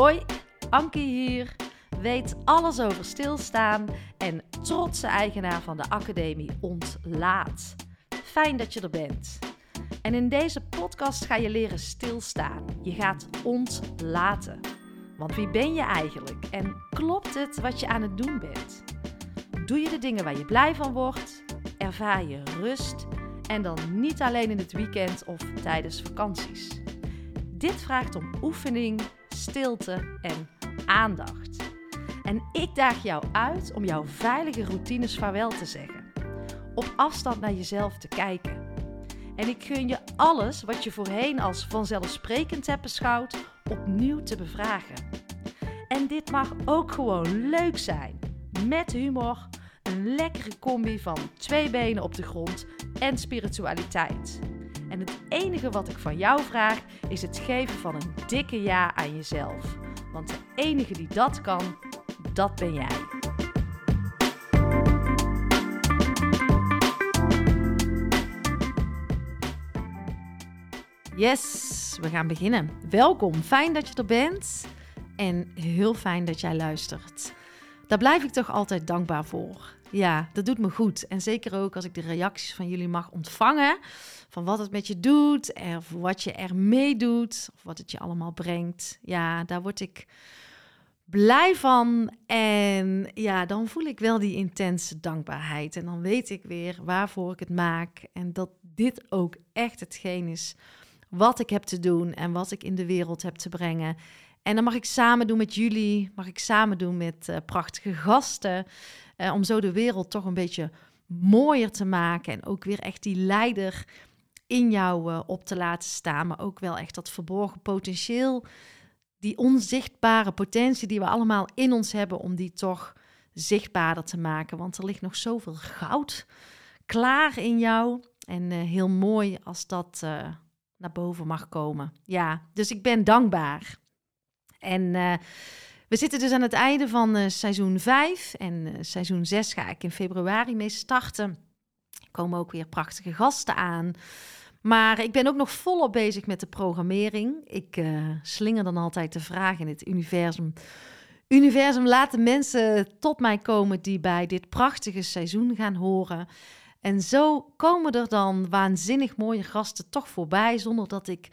Hoi, Ankie hier. Weet alles over stilstaan en trotse eigenaar van de Academie Ontlaat. Fijn dat je er bent. En in deze podcast ga je leren stilstaan. Je gaat ontlaten. Want wie ben je eigenlijk en klopt het wat je aan het doen bent? Doe je de dingen waar je blij van wordt? Ervaar je rust? En dan niet alleen in het weekend of tijdens vakanties. Dit vraagt om oefening, stilte en aandacht. En ik daag jou uit om jouw veilige routines vaarwel te zeggen. Op afstand naar jezelf te kijken. En ik gun je alles wat je voorheen als vanzelfsprekend hebt beschouwd, opnieuw te bevragen. En dit mag ook gewoon leuk zijn. Met humor, een lekkere combi van twee benen op de grond en spiritualiteit. En het enige wat ik van jou vraag is het geven van een dikke ja aan jezelf. Want de enige die dat kan, dat ben jij. Yes, we gaan beginnen. Welkom, fijn dat je er bent en heel fijn dat jij luistert. Daar blijf ik toch altijd dankbaar voor. Ja, dat doet me goed. En zeker ook als ik de reacties van jullie mag ontvangen. Van wat het met je doet, of wat je ermee doet, of wat het je allemaal brengt. Ja, daar word ik blij van. En ja, dan voel ik wel die intense dankbaarheid. En dan weet ik weer waarvoor ik het maak. En dat dit ook echt hetgeen is wat ik heb te doen en wat ik in de wereld heb te brengen. En dan mag ik samen doen met jullie, mag ik samen doen met uh, prachtige gasten. Uh, om zo de wereld toch een beetje mooier te maken. En ook weer echt die leider in jou uh, op te laten staan. Maar ook wel echt dat verborgen potentieel. Die onzichtbare potentie die we allemaal in ons hebben. Om die toch zichtbaarder te maken. Want er ligt nog zoveel goud klaar in jou. En heel mooi als dat naar boven mag komen. Ja, dus ik ben dankbaar. En we zitten dus aan het einde van seizoen 5. En seizoen 6 ga ik in februari mee starten. Er komen ook weer prachtige gasten aan. Maar ik ben ook nog volop bezig met de programmering. Ik slinger dan altijd de vraag in het universum. Universum, laat de mensen tot mij komen die bij dit prachtige seizoen gaan horen. En zo komen er dan waanzinnig mooie gasten toch voorbij, zonder dat ik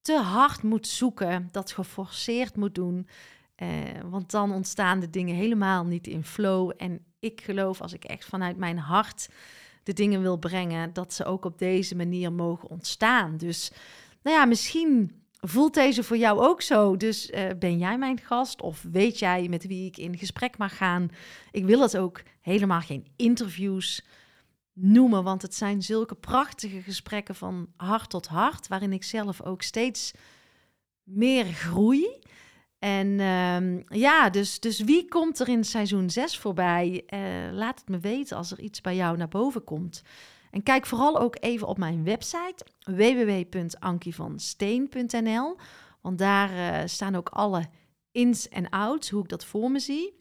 te hard moet zoeken, dat geforceerd moet doen. Eh, want dan ontstaan de dingen helemaal niet in flow. En ik geloof, als ik echt vanuit mijn hart de dingen wil brengen, dat ze ook op deze manier mogen ontstaan. Dus nou ja, misschien voelt deze voor jou ook zo. Dus uh, ben jij mijn gast of weet jij met wie ik in gesprek mag gaan? Ik wil het ook helemaal geen interviews noemen. Want het zijn zulke prachtige gesprekken van hart tot hart, waarin ik zelf ook steeds meer groei. En ehm, ja, dus, dus wie komt er in seizoen 6 voorbij? Uh, laat het me weten als er iets bij jou naar boven komt. En kijk vooral ook even op mijn website www.ankievansteen.nl. Want daar uh, staan ook alle ins en outs, hoe ik dat voor me zie.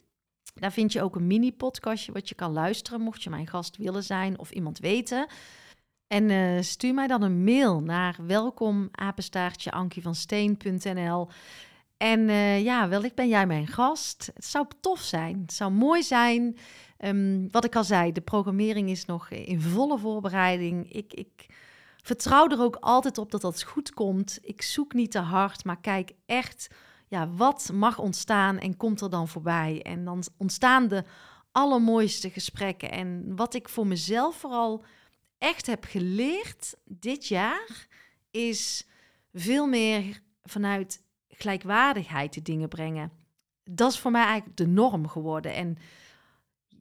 Daar vind je ook een mini-podcastje wat je kan luisteren, mocht je mijn gast willen zijn of iemand weten. En uh, stuur mij dan een mail naar welkom apenstaartje En uh, ja, wellicht ben jij mijn gast. Het zou tof zijn. Het zou mooi zijn. Um, wat ik al zei, de programmering is nog in volle voorbereiding. Ik, ik vertrouw er ook altijd op dat dat goed komt. Ik zoek niet te hard, maar kijk echt ja, wat mag ontstaan en komt er dan voorbij? En dan ontstaan de allermooiste gesprekken. En wat ik voor mezelf vooral echt heb geleerd dit jaar, is veel meer vanuit gelijkwaardigheid de dingen brengen. Dat is voor mij eigenlijk de norm geworden. En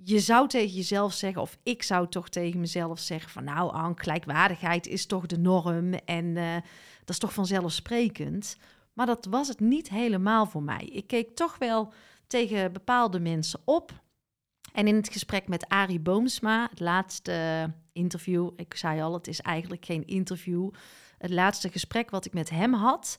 je zou tegen jezelf zeggen, of ik zou toch tegen mezelf zeggen: van nou, Ank, gelijkwaardigheid is toch de norm en uh, dat is toch vanzelfsprekend. Maar dat was het niet helemaal voor mij. Ik keek toch wel tegen bepaalde mensen op. En in het gesprek met Arie Boomsma, het laatste interview, ik zei al, het is eigenlijk geen interview. Het laatste gesprek wat ik met hem had,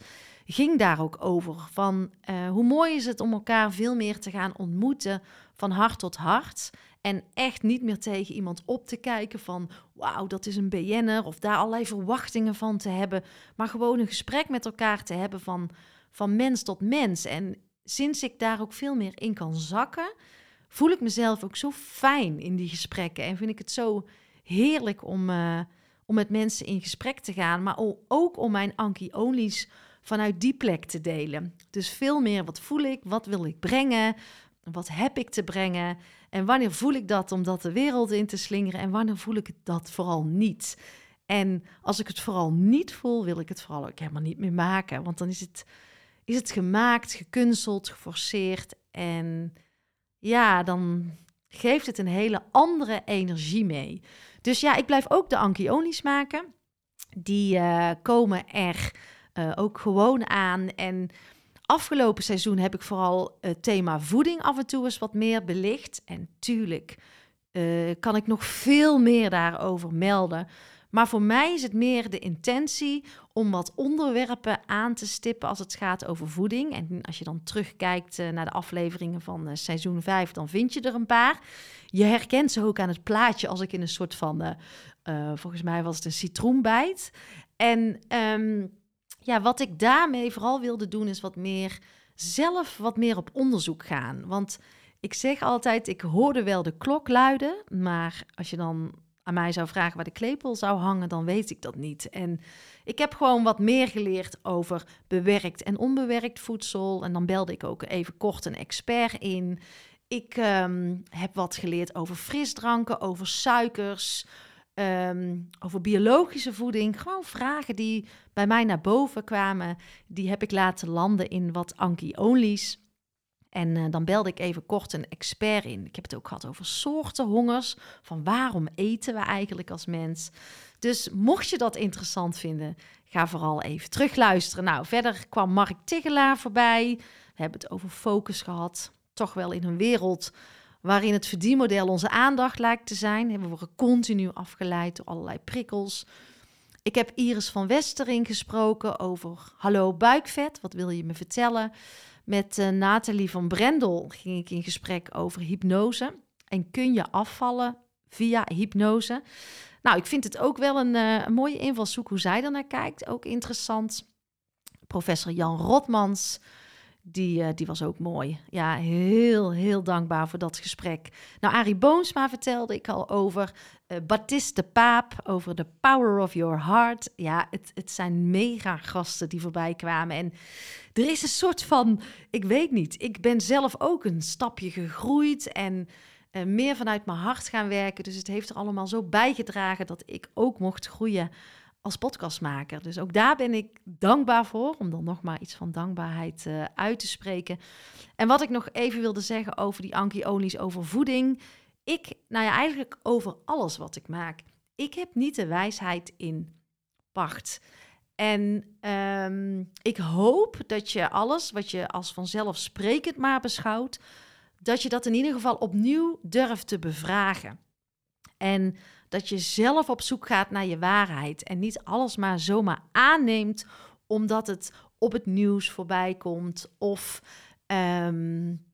ging daar ook over. Van uh, hoe mooi is het om elkaar veel meer te gaan ontmoeten van hart tot hart. En echt niet meer tegen iemand op te kijken van wauw, dat is een BN'er of daar allerlei verwachtingen van te hebben. Maar gewoon een gesprek met elkaar te hebben van, van mens tot mens. En sinds ik daar ook veel meer in kan zakken, voel ik mezelf ook zo fijn in die gesprekken. En vind ik het zo heerlijk om, uh, om met mensen in gesprek te gaan. Maar ook om mijn Anki Only's vanuit die plek te delen. Dus veel meer wat voel ik, wat wil ik brengen, wat heb ik te brengen. En wanneer voel ik dat om dat de wereld in te slingeren en wanneer voel ik dat vooral niet. En als ik het vooral niet voel, wil ik het vooral ook helemaal niet meer maken. Want dan is het, is het gemaakt, gekunsteld, geforceerd. En ja, dan geeft het een hele andere energie mee. Dus ja, ik blijf ook de Ankioni's maken. Die uh, komen er uh, ook gewoon aan. En afgelopen seizoen heb ik vooral het thema voeding af en toe eens wat meer belicht. En tuurlijk uh, kan ik nog veel meer daarover melden. Maar voor mij is het meer de intentie om wat onderwerpen aan te stippen als het gaat over voeding. En als je dan terugkijkt uh, naar de afleveringen van seizoen 5, dan vind je er een paar. Je herkent ze ook aan het plaatje als ik in een soort van, volgens mij was het een citroenbijt. En um, ja, wat ik daarmee vooral wilde doen is wat meer zelf wat meer op onderzoek gaan. Want ik zeg altijd, ik hoorde wel de klok luiden, maar als je dan aan mij zou vragen waar de klepel zou hangen, dan weet ik dat niet. En ik heb gewoon wat meer geleerd over bewerkt en onbewerkt voedsel. En dan belde ik ook even kort een expert in. Ik um, heb wat geleerd over frisdranken, over suikers, um, over biologische voeding. Gewoon vragen die bij mij naar boven kwamen. Die heb ik laten landen in wat Anki-onlys. En uh, dan belde ik even kort een expert in. Ik heb het ook gehad over soorten hongers. Van waarom eten we eigenlijk als mens? Dus mocht je dat interessant vinden, ga vooral even terugluisteren. Nou, verder kwam Mark Tigelaar voorbij. We hebben het over focus gehad. Toch wel in een wereld waarin het verdienmodel onze aandacht lijkt te zijn. We worden continu afgeleid door allerlei prikkels. Ik heb Iris van Westering gesproken over Hallo buikvet, wat wil je me vertellen? Met uh, Nathalie van Brendel ging ik in gesprek over hypnose. En kun je afvallen via hypnose? Nou, ik vind het ook wel een, uh, mooie invalshoek hoe zij er naar kijkt. Ook interessant. Professor Jan Rotmans die, uh, die was ook mooi. Ja, heel, heel dankbaar voor dat gesprek. Nou, Arie Boomsma vertelde ik al over. Uh, Baptiste Paap, over The Power of Your Heart. Ja, het, het zijn mega gasten die voorbij kwamen. En er is een soort van, ik weet niet, ik ben zelf ook een stapje gegroeid en uh, meer vanuit mijn hart gaan werken. Dus het heeft er allemaal zo bijgedragen dat ik ook mocht groeien als podcastmaker. Dus ook daar ben ik dankbaar voor, om dan nog maar iets van dankbaarheid uh, uit te spreken. En wat ik nog even wilde zeggen over die Anki over voeding. Ik, nou ja, eigenlijk over alles wat ik maak. Ik heb niet de wijsheid in pacht. En um, ik hoop dat je alles wat je als vanzelfsprekend maar beschouwt, dat je dat in ieder geval opnieuw durft te bevragen. En dat je zelf op zoek gaat naar je waarheid en niet alles maar zomaar aanneemt omdat het op het nieuws voorbij komt of um,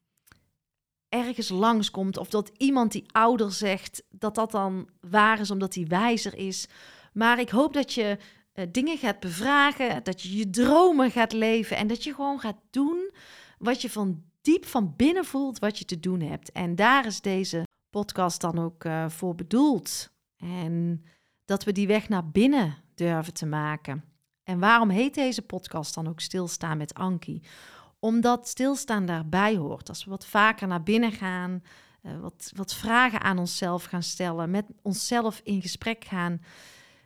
ergens langskomt of dat iemand die ouder zegt dat dat dan waar is omdat hij wijzer is. Maar ik hoop dat je uh, dingen gaat bevragen, dat je je dromen gaat leven en dat je gewoon gaat doen wat je van diep van binnen voelt wat je te doen hebt. En daar is deze podcast dan ook uh, voor bedoeld. En dat we die weg naar binnen durven te maken. En waarom heet deze podcast dan ook Stilstaan met Anki? Omdat stilstaan daarbij hoort. Als we wat vaker naar binnen gaan, uh, wat, wat vragen aan onszelf gaan stellen, met onszelf in gesprek gaan.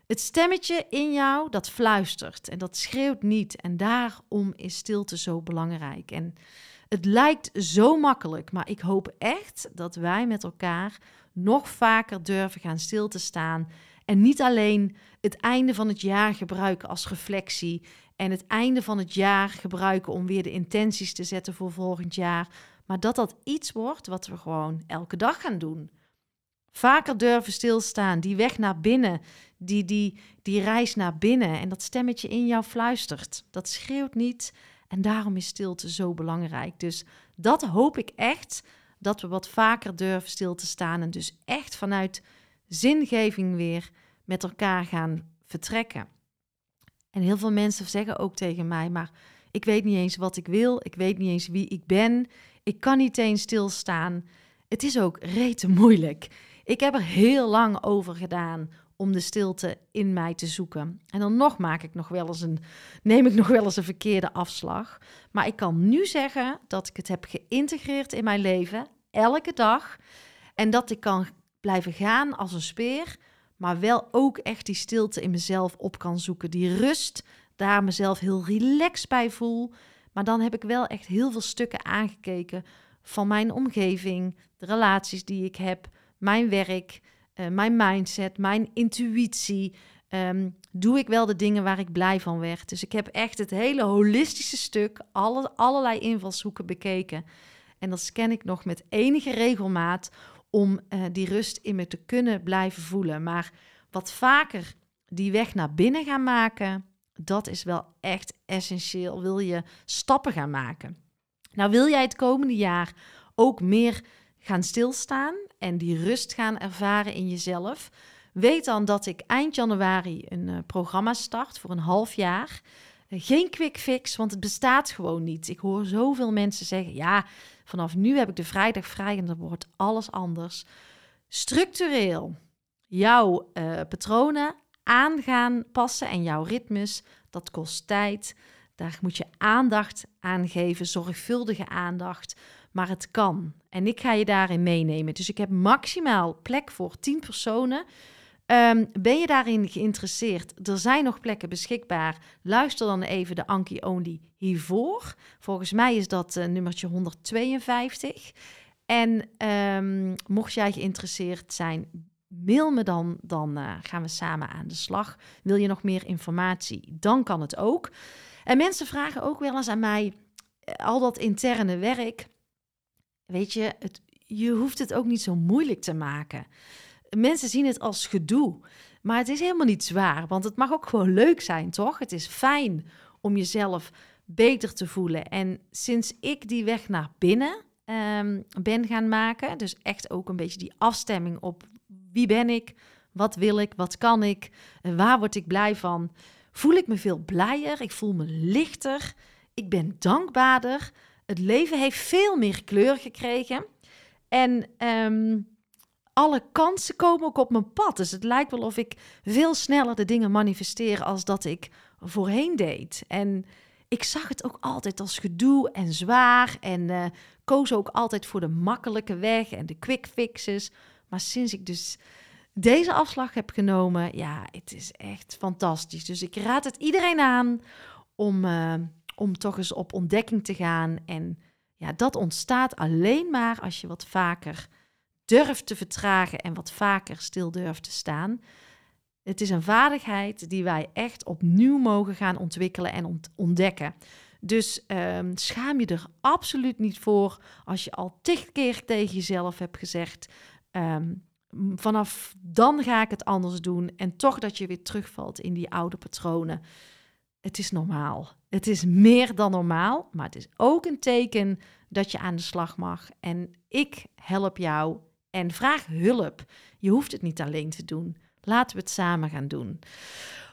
Het stemmetje in jou dat fluistert en dat schreeuwt niet. En daarom is stilte zo belangrijk. En het lijkt zo makkelijk, maar ik hoop echt dat wij met elkaar nog vaker durven gaan stil te staan. En niet alleen het einde van het jaar gebruiken als reflectie en het einde van het jaar gebruiken om weer de intenties te zetten voor volgend jaar, maar dat dat iets wordt wat we gewoon elke dag gaan doen. Vaker durven stilstaan, die weg naar binnen, die, die, die reis naar binnen en dat stemmetje in jou fluistert. Dat schreeuwt niet en daarom is stilte zo belangrijk. Dus dat hoop ik echt dat we wat vaker durven stil te staan en dus echt vanuit zingeving weer met elkaar gaan vertrekken. En heel veel mensen zeggen ook tegen mij, maar Ik weet niet eens wat ik wil. Ik weet niet eens wie ik ben. Ik kan niet eens stilstaan. Het is ook rete moeilijk. Ik heb er heel lang over gedaan om de stilte in mij te zoeken. En dan nog maak ik nog wel eens een, neem ik nog wel eens een verkeerde afslag. Maar ik kan nu zeggen dat ik het heb geïntegreerd in mijn leven, elke dag. En dat ik kan blijven gaan als een speer, maar wel ook echt die stilte in mezelf op kan zoeken. Die rust, daar mezelf heel relaxed bij voel. Maar dan heb ik wel echt heel veel stukken aangekeken van mijn omgeving, de relaties die ik heb, mijn werk, uh, mijn mindset, mijn intuïtie. Ehm, doe ik wel de dingen waar ik blij van werd. Dus ik heb echt het hele holistische stuk, alle, allerlei invalshoeken bekeken. En dat scan ik nog met enige regelmaat om uh, die rust in me te kunnen blijven voelen. Maar wat vaker die weg naar binnen gaan maken, dat is wel echt essentieel. Wil je stappen gaan maken? Nou, wil jij het komende jaar ook meer gaan stilstaan en die rust gaan ervaren in jezelf? Weet dan dat ik eind januari een uh, programma start voor een half jaar. Uh, geen quick fix, want het bestaat gewoon niet. Ik hoor zoveel mensen zeggen: ja, vanaf nu heb ik de vrijdag vrij en dan wordt alles anders. Structureel jouw uh, patronen aan gaan passen en jouw ritmes, dat kost tijd. Daar moet je aandacht aan geven, zorgvuldige aandacht. Maar het kan. En ik ga je daarin meenemen. Dus ik heb maximaal plek voor 10 personen. Um, ben je daarin geïnteresseerd? Er zijn nog plekken beschikbaar. Luister dan even de Anki Only hiervoor. Volgens mij is dat uh, nummertje 152. En um, mocht jij geïnteresseerd zijn, mail me dan, dan uh, gaan we samen aan de slag. Wil je nog meer informatie? Dan kan het ook. En mensen vragen ook wel eens aan mij, eh, al dat interne werk, weet je, het, je hoeft het ook niet zo moeilijk te maken. Mensen zien het als gedoe, maar het is helemaal niet zwaar, want het mag ook gewoon leuk zijn, toch? Het is fijn om jezelf beter te voelen. En sinds ik die weg naar binnen um, ben gaan maken, dus echt ook een beetje die afstemming op wie ben ik? Wat wil ik? Wat kan ik? En waar word ik blij van? Voel ik me veel blijer? Ik voel me lichter. Ik ben dankbaarder. Het leven heeft veel meer kleur gekregen. En um, alle kansen komen ook op mijn pad. Dus het lijkt wel of ik veel sneller de dingen manifesteer als dat ik voorheen deed. En ik zag het ook altijd als gedoe en zwaar. En uh, koos ook altijd voor de makkelijke weg en de quick fixes. Maar sinds ik dus deze afslag heb genomen, ja, het is echt fantastisch. Dus ik raad het iedereen aan om, uh, om toch eens op ontdekking te gaan. En ja, dat ontstaat alleen maar als je wat vaker durft te vertragen en wat vaker stil durft te staan. Het is een vaardigheid die wij echt opnieuw mogen gaan ontwikkelen en ontdekken. Dus um, schaam je er absoluut niet voor als je al tig keer tegen jezelf hebt gezegd: Um, vanaf dan ga ik het anders doen. En toch dat je weer terugvalt in die oude patronen. Het is normaal. Het is meer dan normaal, maar het is ook een teken dat je aan de slag mag. En ik help jou en vraag hulp. Je hoeft het niet alleen te doen. Laten we het samen gaan doen.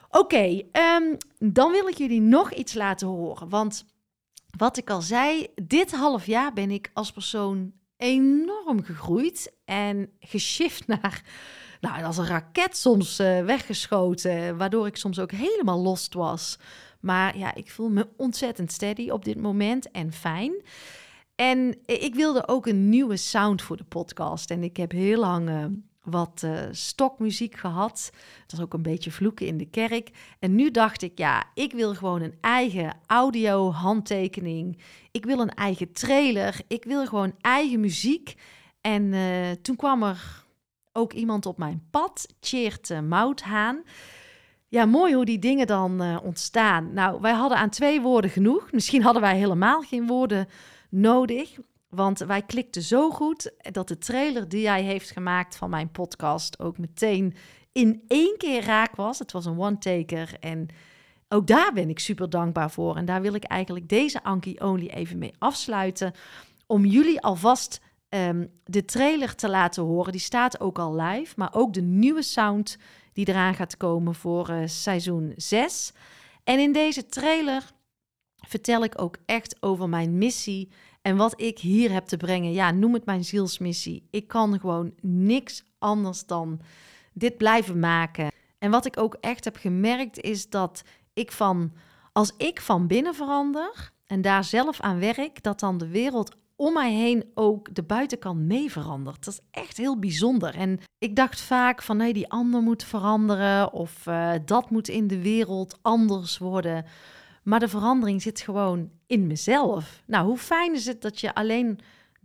Oké, ehm, dan wil ik jullie nog iets laten horen. Want wat ik al zei, dit half jaar ben ik als persoon enorm gegroeid en geshift naar, nou, als een raket soms uh, weggeschoten, waardoor ik soms ook helemaal lost was. Maar ja, ik voel me ontzettend steady op dit moment en fijn. En ik wilde ook een nieuwe sound voor de podcast. En ik heb heel lang uh, wat uh, stokmuziek gehad. Dat was ook een beetje vloeken in de kerk. En nu dacht ik, ja, ik wil gewoon een eigen audio handtekening. Ik wil een eigen trailer. Ik wil gewoon eigen muziek. En toen kwam er ook iemand op mijn pad, Cheert uh, Mouthaan. Ja, mooi hoe die dingen dan uh, ontstaan. Nou, wij hadden aan twee woorden genoeg. Misschien hadden wij helemaal geen woorden nodig. Want wij klikten zo goed dat de trailer die hij heeft gemaakt van mijn podcast ook meteen in één keer raak was. Het was een one-taker en ook daar ben ik super dankbaar voor. En daar wil ik eigenlijk deze Anki Only even mee afsluiten. Om jullie alvast um, de trailer te laten horen. Die staat ook al live, maar ook de nieuwe sound die eraan gaat komen voor uh, seizoen 6. En in deze trailer vertel ik ook echt over mijn missie en wat ik hier heb te brengen. Ja, noem het mijn zielsmissie. Ik kan gewoon niks anders dan dit blijven maken. En wat ik ook echt heb gemerkt is dat ik van, als ik van binnen verander en daar zelf aan werk, dat dan de wereld om mij heen ook de buitenkant mee verandert. Dat is echt heel bijzonder. En ik dacht vaak van nee, die ander moet veranderen of uh, dat moet in de wereld anders worden. Maar de verandering zit gewoon in mezelf. Nou, hoe fijn is het dat je alleen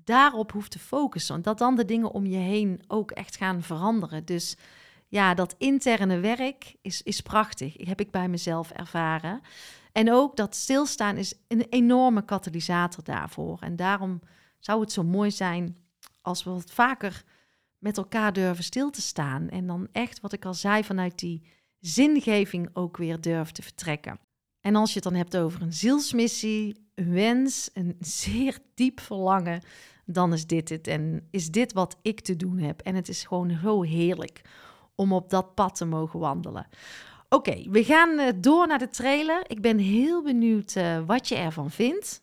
daarop hoeft te focussen. Dat dan de dingen om je heen ook echt gaan veranderen. Dus ja, dat interne werk is, is prachtig. Heb ik bij mezelf ervaren. En ook dat stilstaan is een enorme katalysator daarvoor. En daarom zou het zo mooi zijn als we wat vaker met elkaar durven stil te staan. En dan echt, wat ik al zei, vanuit die zingeving ook weer durven te vertrekken. En als je het dan hebt over een zielsmissie, een wens, een zeer diep verlangen, dan is dit het. En is dit wat ik te doen heb. En het is gewoon zo heerlijk om op dat pad te mogen wandelen. Oké, we gaan eh, door naar de trailer. Ik ben heel benieuwd uh, wat je ervan vindt.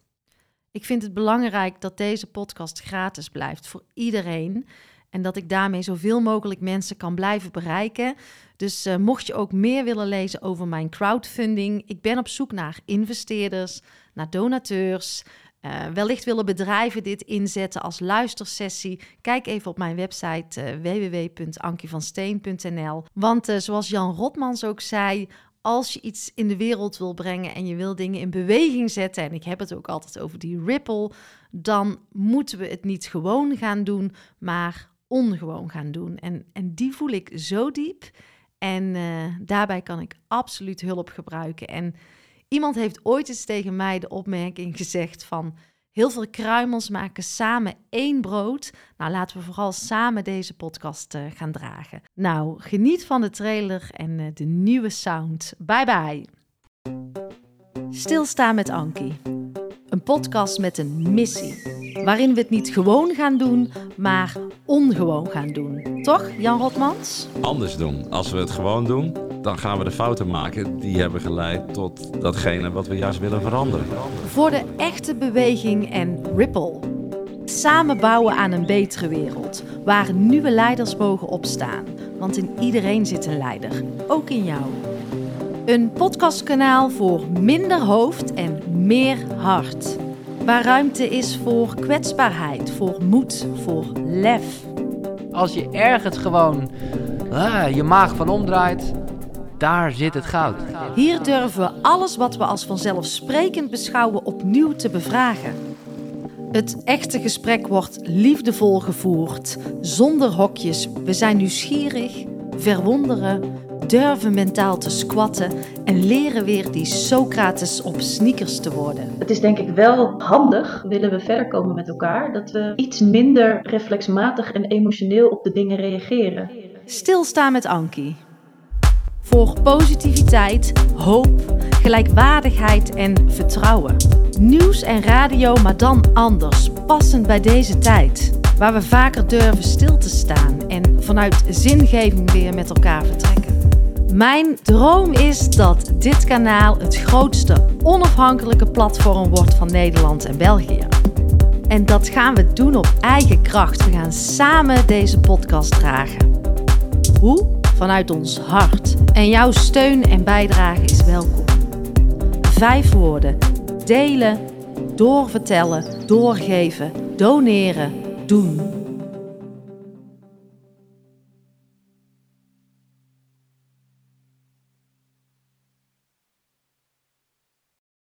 Ik vind het belangrijk dat deze podcast gratis blijft voor iedereen. En dat ik daarmee zoveel mogelijk mensen kan blijven bereiken. Dus uh, mocht je ook meer willen lezen over mijn crowdfunding, ik ben op zoek naar investeerders, naar donateurs. Uh, wellicht willen bedrijven dit inzetten als luistersessie. Kijk even op mijn website uh, www.ankievansteen.nl. Want uh, zoals Jan Rotmans ook zei, als je iets in de wereld wil brengen en je wil dingen in beweging zetten, en ik heb het ook altijd over die ripple, dan moeten we het niet gewoon gaan doen, maar ongewoon gaan doen. En, en die voel ik zo diep. En daarbij kan ik absoluut hulp gebruiken. En Iemand heeft ooit eens tegen mij de opmerking gezegd van... Heel veel kruimels maken samen één brood. Nou, laten we vooral samen deze podcast uh, gaan dragen. Nou, geniet van de trailer en uh, de nieuwe sound. Bye bye. Stilstaan met Ankie. Een podcast met een missie. Waarin we het niet gewoon gaan doen, maar ongewoon gaan doen. Toch, Jan Rotmans? Anders doen. Als we het gewoon doen, dan gaan we de fouten maken die hebben geleid tot datgene wat we juist willen veranderen. Voor de echte beweging en ripple. Samen bouwen aan een betere wereld, waar nieuwe leiders mogen opstaan. Want in iedereen zit een leider, ook in jou. Een podcastkanaal voor minder hoofd en meer hart. Waar ruimte is voor kwetsbaarheid, voor moed, voor lef. Als je ergens gewoon ah, je maag van omdraait, daar zit het goud. Hier durven we alles wat we als vanzelfsprekend beschouwen opnieuw te bevragen. Het echte gesprek wordt liefdevol gevoerd, zonder hokjes. We zijn nieuwsgierig, verwonderen, durven mentaal te squatten en leren weer die Socrates op sneakers te worden. Het is denk ik wel handig, willen we verder komen met elkaar, dat we iets minder reflexmatig en emotioneel op de dingen reageren. Stilstaan met Ankie voor positiviteit, hoop, gelijkwaardigheid en vertrouwen. Nieuws en radio, maar dan anders, passend bij deze tijd. Waar we vaker durven stil te staan en vanuit zingeving weer met elkaar vertrekken. Mijn droom is dat dit kanaal het grootste onafhankelijke platform wordt van Nederland en België. En dat gaan we doen op eigen kracht. We gaan samen deze podcast dragen. Hoe? Vanuit ons hart. En jouw steun en bijdrage is welkom. Vijf woorden: delen, doorvertellen, doorgeven, doneren, doen.